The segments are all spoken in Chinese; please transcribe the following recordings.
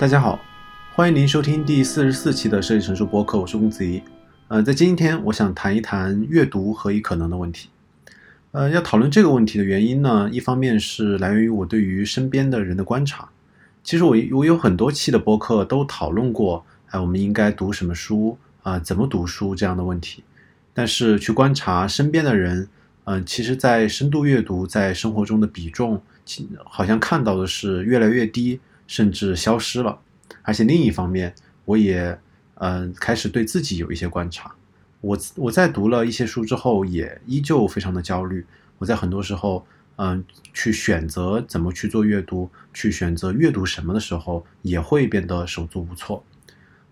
大家好，欢迎您收听第四十四期的设计陈述播客，我是公子怡。呃，在今天我想谈一谈阅读何以可能的问题。呃，要讨论这个问题的原因呢，一方面是来源于我对于身边的人的观察。其实我我有很多期的播客都讨论过，哎，我们应该读什么书啊？怎么读书这样的问题。但是去观察身边的人，嗯，其实，在深度阅读在生活中的比重，好像看到的是越来越低，甚至消失了。而且另一方面，我也嗯开始对自己有一些观察。我我在读了一些书之后，也依旧非常的焦虑。我在很多时候，嗯，去选择怎么去做阅读，去选择阅读什么的时候，也会变得手足无措。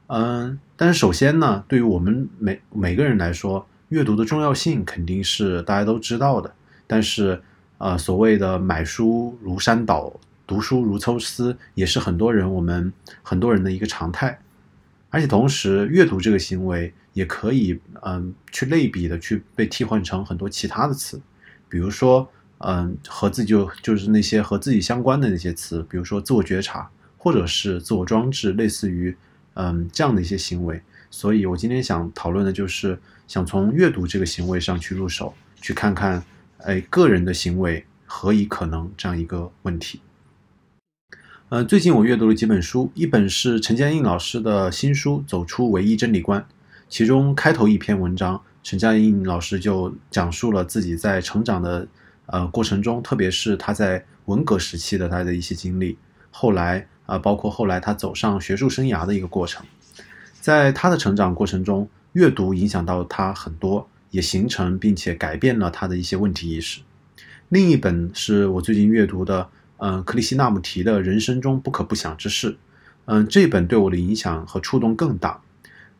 嗯，但是首先呢，对于我们每每个人来说，阅读的重要性肯定是大家都知道的。但是，呃，所谓的买书如山倒，读书如抽丝，也是很多人我们很多人的一个常态。而且同时，阅读这个行为也可以，嗯，去类比的去被替换成很多其他的词，比如说，嗯，和自己就就是那些和自己相关的那些词，比如说自我觉察，或者是自我装置，类似于，嗯，这样的一些行为。所以我今天想讨论的就是想从阅读这个行为上去入手，去看看，哎，个人的行为何以可能这样一个问题。呃，最近我阅读了几本书，一本是陈嘉映老师的新书《走出唯一真理观》，其中开头一篇文章，陈嘉映老师就讲述了自己在成长的呃过程中，特别是他在文革时期的他的一些经历，后来啊，包括后来他走上学术生涯的一个过程，在他的成长过程中，阅读影响到他很多，也形成并且改变了他的一些问题意识。另一本是我最近阅读的。嗯，克里希纳穆提的人生中不可不想之事，嗯，这本对我的影响和触动更大。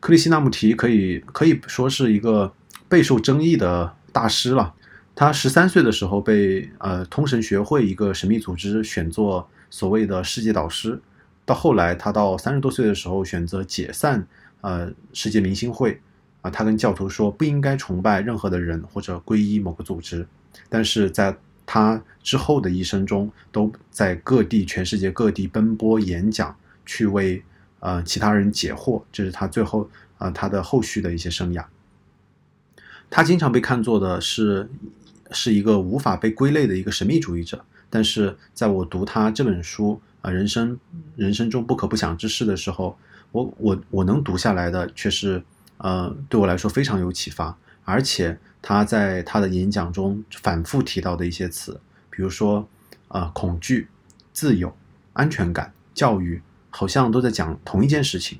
克里希纳穆提可以可以说是一个备受争议的大师了。他十三岁的时候被呃通神学会一个神秘组织选作所谓的世界导师，到后来他到三十多岁的时候选择解散呃世界明星会啊，他跟教徒说不应该崇拜任何的人或者皈依某个组织，但是在。他之后的一生中，都在各地、全世界各地奔波演讲，去为呃其他人解惑。这是他最后啊他的后续的一些生涯。他经常被看作的是是一个无法被归类的一个神秘主义者。但是在我读他这本书啊，人生人生中不可不想之事的时候，我我我能读下来的却是呃对我来说非常有启发，而且。他在他的演讲中反复提到的一些词，比如说，啊，恐惧、自由、安全感、教育，好像都在讲同一件事情，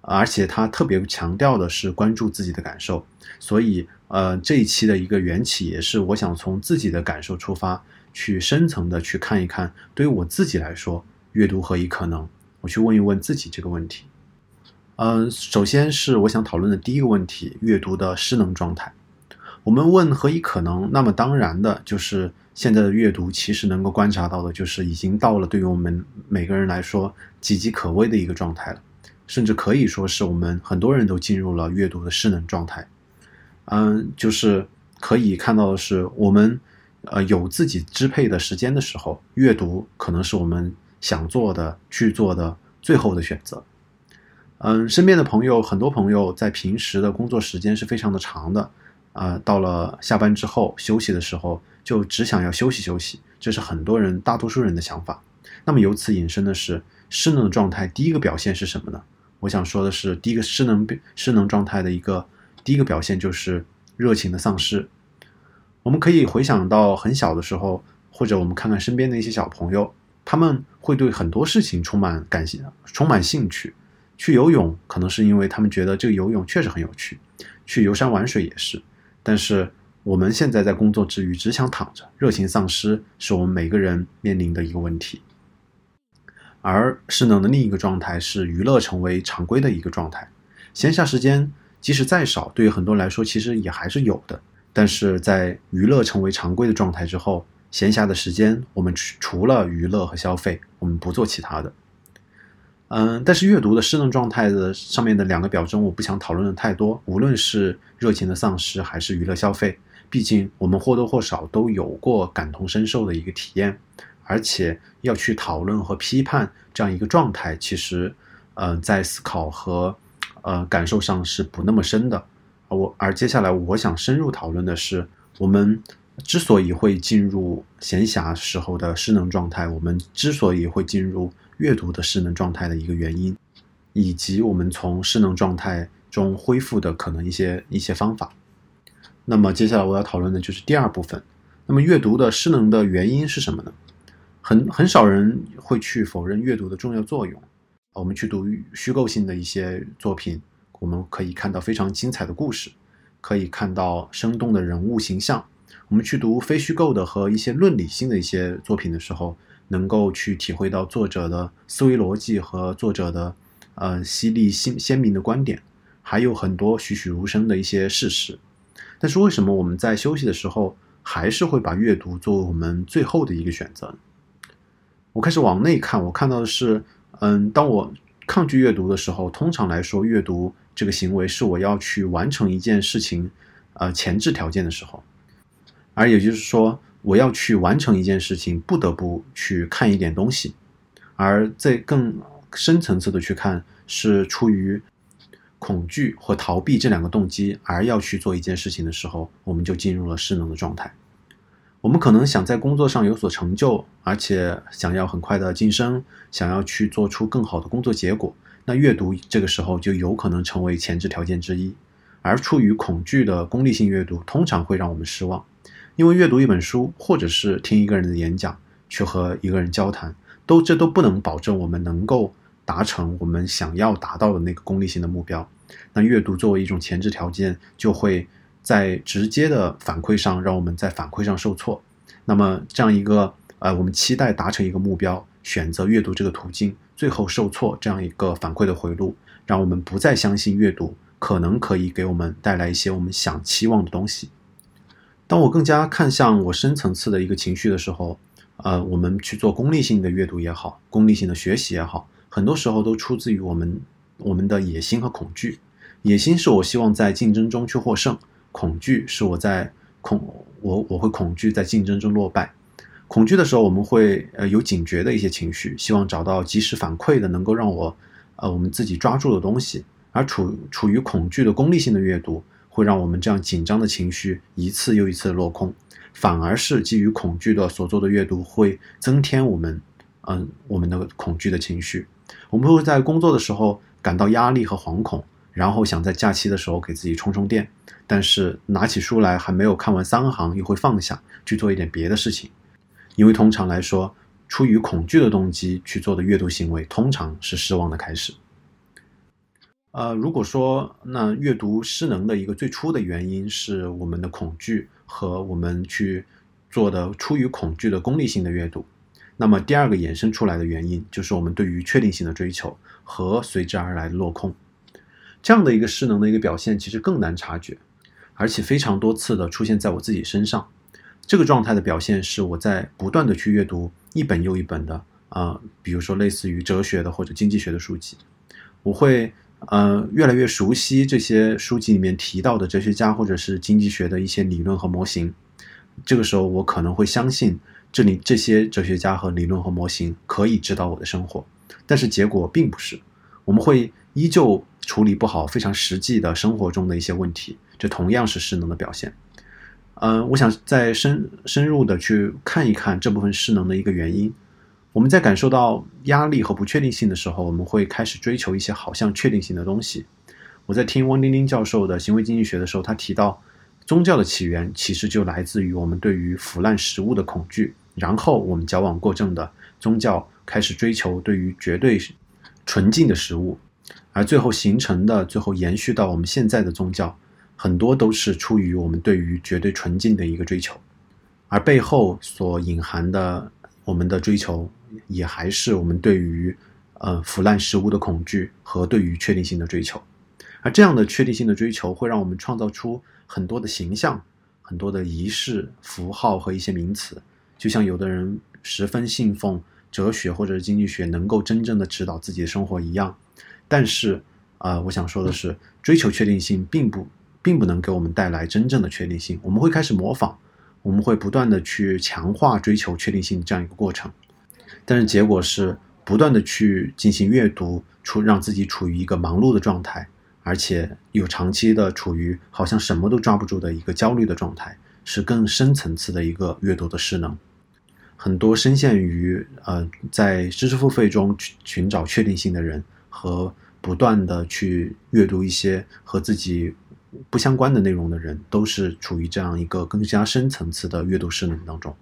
而且他特别强调的是关注自己的感受。所以，呃，这一期的一个缘起也是我想从自己的感受出发，去深层的去看一看，对于我自己来说，阅读何以可能？我去问一问自己这个问题。嗯，首先是我想讨论的第一个问题：阅读的失能状态。我们问何以可能？那么当然的就是现在的阅读，其实能够观察到的，就是已经到了对于我们每个人来说岌岌可危的一个状态了，甚至可以说是我们很多人都进入了阅读的失能状态。嗯，就是可以看到的是，我们呃有自己支配的时间的时候，阅读可能是我们想做的去做的最后的选择。嗯，身边的朋友，很多朋友在平时的工作时间是非常的长的。啊，到了下班之后休息的时候，就只想要休息休息，这是很多人大多数人的想法。那么由此引申的是失能的状态，第一个表现是什么呢？我想说的是，第一个失能失能状态的一个第一个表现就是热情的丧失。我们可以回想到很小的时候，或者我们看看身边的一些小朋友，他们会对很多事情充满感兴充满兴趣。去游泳，可能是因为他们觉得这个游泳确实很有趣；去游山玩水也是。但是我们现在在工作之余只想躺着，热情丧失是我们每个人面临的一个问题。而失能的另一个状态是娱乐成为常规的一个状态，闲暇时间即使再少，对于很多人来说其实也还是有的。但是在娱乐成为常规的状态之后，闲暇的时间我们除了娱乐和消费，我们不做其他的。嗯，但是阅读的失能状态的上面的两个表征，我不想讨论的太多。无论是热情的丧失，还是娱乐消费，毕竟我们或多或少都有过感同身受的一个体验。而且要去讨论和批判这样一个状态，其实，呃，在思考和呃感受上是不那么深的。我而接下来我想深入讨论的是，我们之所以会进入闲暇时候的失能状态，我们之所以会进入阅读的失能状态的一个原因，以及我们从失能状态中恢复的可能一些一些方法。那么接下来我要讨论的就是第二部分。那么阅读的失能的原因是什么呢？很很少人会去否认阅读的重要作用。我们去读虚构性的一些作品，我们可以看到非常精彩的故事，可以看到生动的人物形象。我们去读非虚构的和一些论理性的一些作品的时候，能够去体会到作者的思维逻辑和作者的呃犀利鲜鲜明的观点，还有很多栩栩如生的一些事实。但是为什么我们在休息的时候还是会把阅读作为我们最后的一个选择？我开始往内看，我看到的是，嗯，当我抗拒阅读的时候，通常来说，阅读这个行为是我要去完成一件事情，呃，前置条件的时候，而也就是说，我要去完成一件事情，不得不去看一点东西，而在更深层次的去看，是出于。恐惧和逃避这两个动机，而要去做一件事情的时候，我们就进入了失能的状态。我们可能想在工作上有所成就，而且想要很快的晋升，想要去做出更好的工作结果，那阅读这个时候就有可能成为前置条件之一。而出于恐惧的功利性阅读，通常会让我们失望，因为阅读一本书，或者是听一个人的演讲，去和一个人交谈，都这都不能保证我们能够。达成我们想要达到的那个功利性的目标，那阅读作为一种前置条件，就会在直接的反馈上让我们在反馈上受挫。那么这样一个呃，我们期待达成一个目标，选择阅读这个途径，最后受挫这样一个反馈的回路，让我们不再相信阅读可能可以给我们带来一些我们想期望的东西。当我更加看向我深层次的一个情绪的时候，呃，我们去做功利性的阅读也好，功利性的学习也好。很多时候都出自于我们我们的野心和恐惧。野心是我希望在竞争中去获胜，恐惧是我在恐我我会恐惧在竞争中落败。恐惧的时候，我们会呃有警觉的一些情绪，希望找到及时反馈的能够让我呃我们自己抓住的东西。而处处于恐惧的功利性的阅读，会让我们这样紧张的情绪一次又一次的落空。反而是基于恐惧的所做的阅读，会增添我们嗯我们的恐惧的情绪。我们会在工作的时候感到压力和惶恐，然后想在假期的时候给自己充充电，但是拿起书来还没有看完三行，又会放下去做一点别的事情，因为通常来说，出于恐惧的动机去做的阅读行为，通常是失望的开始。呃，如果说那阅读失能的一个最初的原因是我们的恐惧和我们去做的出于恐惧的功利性的阅读。那么第二个衍生出来的原因，就是我们对于确定性的追求和随之而来的落空，这样的一个失能的一个表现，其实更难察觉，而且非常多次的出现在我自己身上。这个状态的表现是我在不断的去阅读一本又一本的啊，比如说类似于哲学的或者经济学的书籍，我会呃越来越熟悉这些书籍里面提到的哲学家或者是经济学的一些理论和模型，这个时候我可能会相信。这里这些哲学家和理论和模型可以指导我的生活，但是结果并不是。我们会依旧处理不好非常实际的生活中的一些问题，这同样是失能的表现。嗯，我想再深深入的去看一看这部分失能的一个原因。我们在感受到压力和不确定性的时候，我们会开始追求一些好像确定性的东西。我在听汪丁丁教授的行为经济学的时候，他提到。宗教的起源其实就来自于我们对于腐烂食物的恐惧，然后我们矫枉过正的宗教开始追求对于绝对纯净的食物，而最后形成的、最后延续到我们现在的宗教，很多都是出于我们对于绝对纯净的一个追求，而背后所隐含的我们的追求，也还是我们对于呃腐烂食物的恐惧和对于确定性的追求，而这样的确定性的追求会让我们创造出。很多的形象，很多的仪式、符号和一些名词，就像有的人十分信奉哲学或者是经济学能够真正的指导自己的生活一样。但是，啊，我想说的是，追求确定性并不并不能给我们带来真正的确定性。我们会开始模仿，我们会不断的去强化追求确定性这样一个过程，但是结果是不断的去进行阅读，处让自己处于一个忙碌的状态，而且又长期的处于好像什么都抓不住的一个焦虑的状态，是更深层次的一个阅读的失能。很多深陷于呃在知识付费中去寻找确定性的人和。不断的去阅读一些和自己不相关的内容的人，都是处于这样一个更加深层次的阅读失能当中。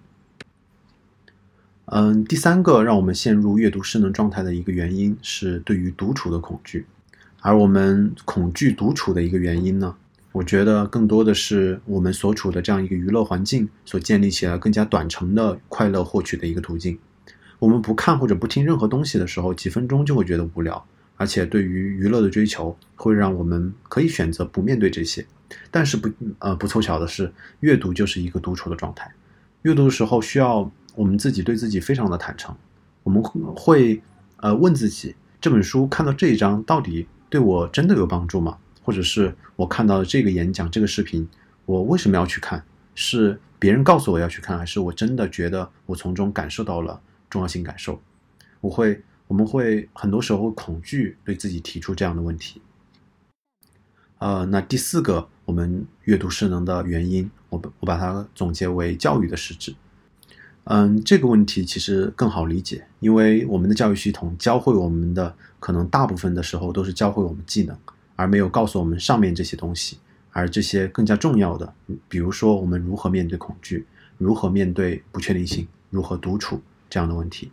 嗯，第三个让我们陷入阅读失能状态的一个原因是对于独处的恐惧，而我们恐惧独处的一个原因呢，我觉得更多的是我们所处的这样一个娱乐环境所建立起来更加短程的快乐获取的一个途径。我们不看或者不听任何东西的时候，几分钟就会觉得无聊。而且对于娱乐的追求，会让我们可以选择不面对这些。但是不呃不凑巧的是，阅读就是一个独处的状态。阅读的时候需要我们自己对自己非常的坦诚，我们会呃问自己：这本书看到这一章到底对我真的有帮助吗？或者是我看到这个演讲、这个视频，我为什么要去看？是别人告诉我要去看，还是我真的觉得我从中感受到了重要性感受？我会。我们会很多时候恐惧对自己提出这样的问题。呃，那第四个我们阅读失能的原因，我我把它总结为教育的实质。嗯，这个问题其实更好理解，因为我们的教育系统教会我们的，可能大部分的时候都是教会我们技能，而没有告诉我们上面这些东西。而这些更加重要的，比如说我们如何面对恐惧，如何面对不确定性，如何独处这样的问题。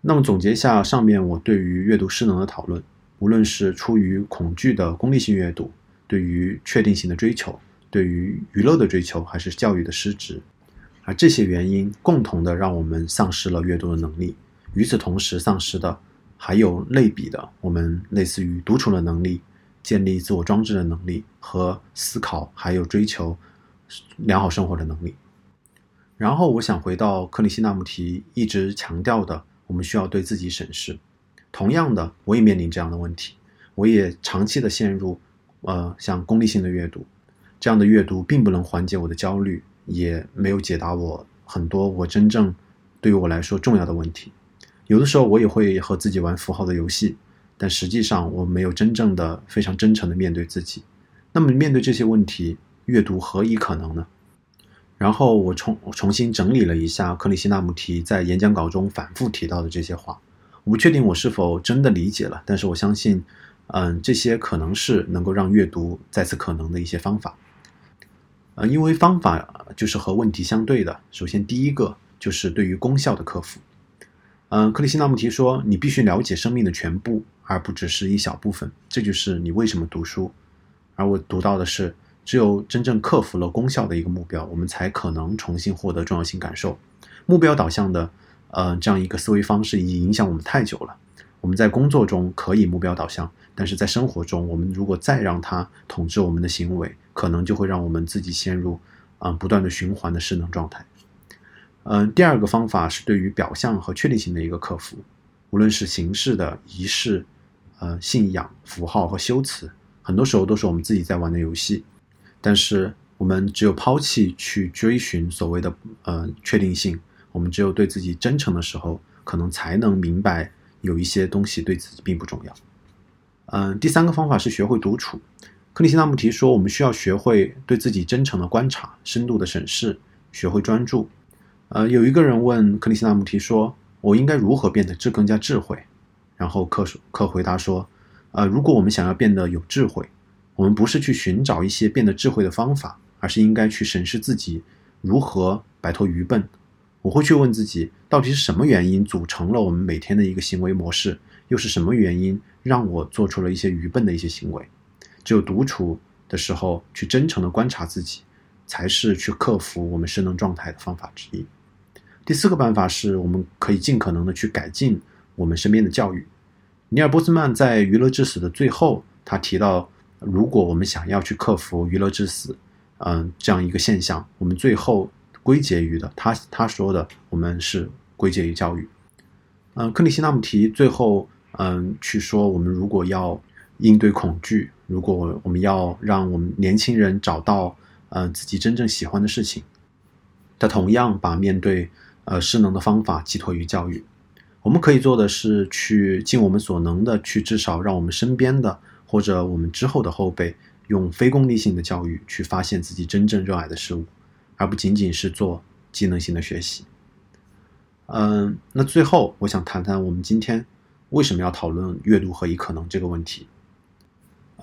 那么总结一下上面我对于阅读失能的讨论，无论是出于恐惧的功利性阅读，对于确定性的追求，对于娱乐的追求，还是教育的失职，而这些原因共同的让我们丧失了阅读的能力。与此同时，丧失的还有类比的，我们类似于独处的能力、建立自我装置的能力和思考，还有追求良好生活的能力。然后，我想回到克里希那穆提一直强调的。我们需要对自己审视。同样的，我也面临这样的问题，我也长期的陷入，呃，像功利性的阅读，这样的阅读并不能缓解我的焦虑，也没有解答我很多我真正对于我来说重要的问题。有的时候我也会和自己玩符号的游戏，但实际上我没有真正的非常真诚的面对自己。那么面对这些问题，阅读何以可能呢？然后我重重新整理了一下克里希那穆提在演讲稿中反复提到的这些话，我不确定我是否真的理解了，但是我相信，嗯，这些可能是能够让阅读再次可能的一些方法。呃，因为方法就是和问题相对的。首先，第一个就是对于功效的克服。嗯，克里希那穆提说，你必须了解生命的全部，而不只是一小部分。这就是你为什么读书。而我读到的是。只有真正克服了功效的一个目标，我们才可能重新获得重要性感受。目标导向的，呃，这样一个思维方式已经影响我们太久了。我们在工作中可以目标导向，但是在生活中，我们如果再让它统治我们的行为，可能就会让我们自己陷入，嗯，不断的循环的失能状态。嗯，第二个方法是对于表象和确定性的一个克服，无论是形式的仪式，呃，信仰、符号和修辞，很多时候都是我们自己在玩的游戏。但是我们只有抛弃去追寻所谓的呃确定性，我们只有对自己真诚的时候，可能才能明白有一些东西对自己并不重要。嗯，第三个方法是学会独处。克里希那穆提说，我们需要学会对自己真诚的观察、深度的审视，学会专注。呃，有一个人问克里希那穆提说：“我应该如何变得智更加智慧？”然后克克回答说：“呃，如果我们想要变得有智慧。”我们不是去寻找一些变得智慧的方法，而是应该去审视自己如何摆脱愚笨。我会去问自己，到底是什么原因组成了我们每天的一个行为模式，又是什么原因让我做出了一些愚笨的一些行为？只有独处的时候去真诚的观察自己，才是去克服我们失能状态的方法之一。第四个办法是，我们可以尽可能的去改进我们身边的教育。尼尔波斯曼在《娱乐至死》的最后，他提到。如果我们想要去克服娱乐致死，嗯，这样一个现象，我们最后归结于的，他他说的，我们是归结于教育。嗯，克里希那穆提最后嗯去说，我们如果要应对恐惧，如果我们要让我们年轻人找到呃自己真正喜欢的事情。他同样把面对呃失能的方法寄托于教育。我们可以做的是去尽我们所能的去至少让我们身边的或者我们之后的后辈用非功利性的教育去发现自己真正热爱的事物，而不仅仅是做技能性的学习。嗯，那最后我想谈谈我们今天为什么要讨论阅读何以可能这个问题。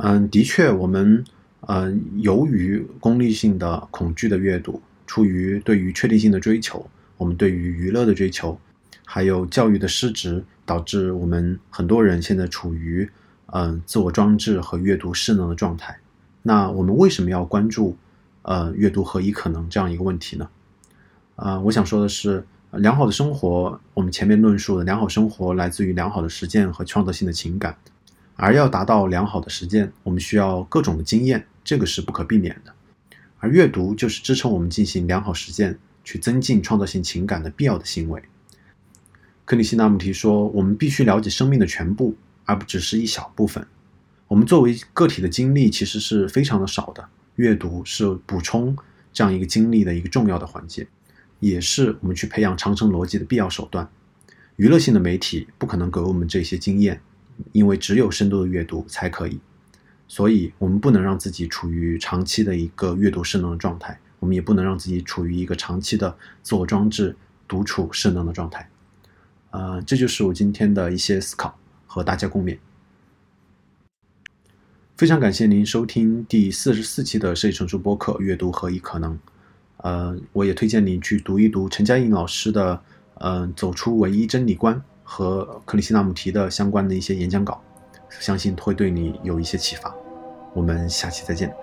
嗯，的确，我们嗯由于功利性的恐惧的阅读，出于对于确定性的追求，我们对于娱乐的追求。还有教育的失职，导致我们很多人现在处于嗯自我装置和阅读失能的状态。那我们为什么要关注呃阅读何以可能这样一个问题呢？啊，我想说的是，良好的生活，我们前面论述的良好生活来自于良好的实践和创造性的情感，而要达到良好的实践，我们需要各种的经验，这个是不可避免的。而阅读就是支撑我们进行良好实践、去增进创造性情感的必要的行为。克里希那穆提说：“我们必须了解生命的全部，而不只是一小部分。我们作为个体的经历其实是非常的少的。阅读是补充这样一个经历的一个重要的环节，也是我们去培养长程逻辑的必要手段。娱乐性的媒体不可能给我们这些经验，因为只有深度的阅读才可以。所以，我们不能让自己处于长期的一个阅读失能的状态，我们也不能让自己处于一个长期的自我装置独处失能的状态。”呃，这就是我今天的一些思考和大家共勉。非常感谢您收听第四十四期的设计成熟播客《阅读何以可能》。呃，我也推荐您去读一读陈嘉映老师的《嗯走出唯一真理观》和克里希那穆提的相关的一些演讲稿，相信会对你有一些启发。我们下期再见。